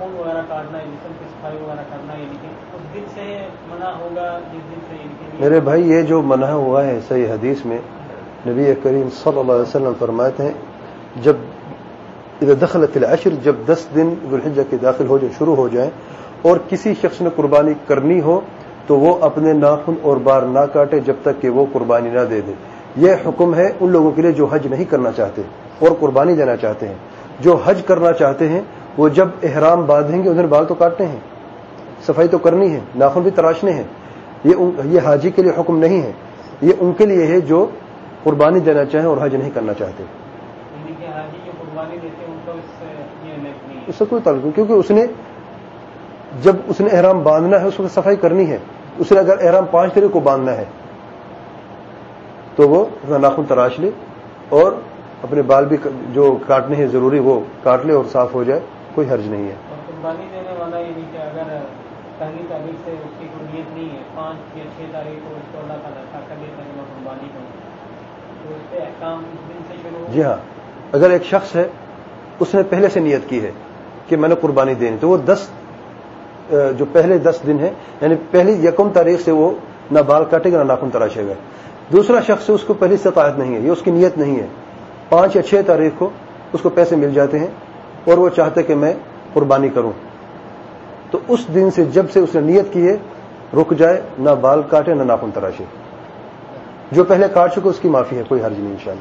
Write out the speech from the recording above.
ناخون وغیرہ کاٹنا کی صفائی وغیرہ کرنا اس دن سے منع ہوگا، جس دن سے میرے بھائی، یہ جو منع ہوا ہے صحیح حدیث میں، نبی کریم صلی اللہ علیہ وسلم فرماتے ہیں، جب اذا دخلت العشر، جب دس دن ذوالحجہ کے داخل ہو جائے، شروع ہو جائیں اور کسی شخص نے قربانی کرنی ہو، تو وہ اپنے ناخن اور بار نہ کاٹے جب تک کہ وہ قربانی نہ دے دے۔ یہ حکم ہے ان لوگوں کے لیے جو حج نہیں کرنا چاہتے اور قربانی دینا چاہتے ہیں۔ جو حج کرنا چاہتے ہیں وہ جب احرام باندھیں گے ادھر بال تو کاٹنے ہیں صفائی تو کرنی ہے ناخن بھی تراشنے ہیں۔ یہ یہ حاجی کے لیے حکم نہیں ہے۔ یہ ان کے لیے ہے جو قربانی دینا چاہیں اور حج نہیں کرنا چاہتے۔ اس سے کوئی تعلق نہیں کیونکہ اس نے جب اس نے احرام باندھنا ہے اس کو صفائی کرنی ہے۔ اس نے اگر احرام پانچ تاریخ کو باندھنا ہے تو وہ ناخن تراش لے اور اپنے بال بھی جو کاٹنے ہیں ضروری وہ کاٹ لے اور صاف ہو جائے۔ کوئی حرج نہیں ہے۔ قربانی دینے والا یعنی کہ اگر پہلی تاریخ سے اس کی کوئی نیت نہیں ہے پانچ یا چھ تاریخ کو اس کو اللہ تعالیٰ کر ہے قربانی تو اس احکام اس دن سے شروع جی ہاں اگر ایک شخص ہے اس نے پہلے سے نیت کی ہے کہ میں نے قربانی دینی تو وہ دس جو پہلے دس دن ہیں یعنی پہلی یکم تاریخ سے وہ نہ بال کاٹے گا نہ ناخن تراشے گا۔ دوسرا شخص اس کو پہلی سے نہیں ہے یہ اس کی نیت نہیں ہے۔ پانچ یا چھ تاریخ کو اس کو پیسے مل جاتے ہیں اور وہ چاہتے کہ میں قربانی کروں۔ تو اس دن سے جب سے اس نے نیت کی ہے، رک جائے، نہ بال کاٹے، نہ ناخن تراشے۔ جو پہلے کاٹ چکے، اس کی معافی ہے، کوئی حرج نہیں انشاءاللہ۔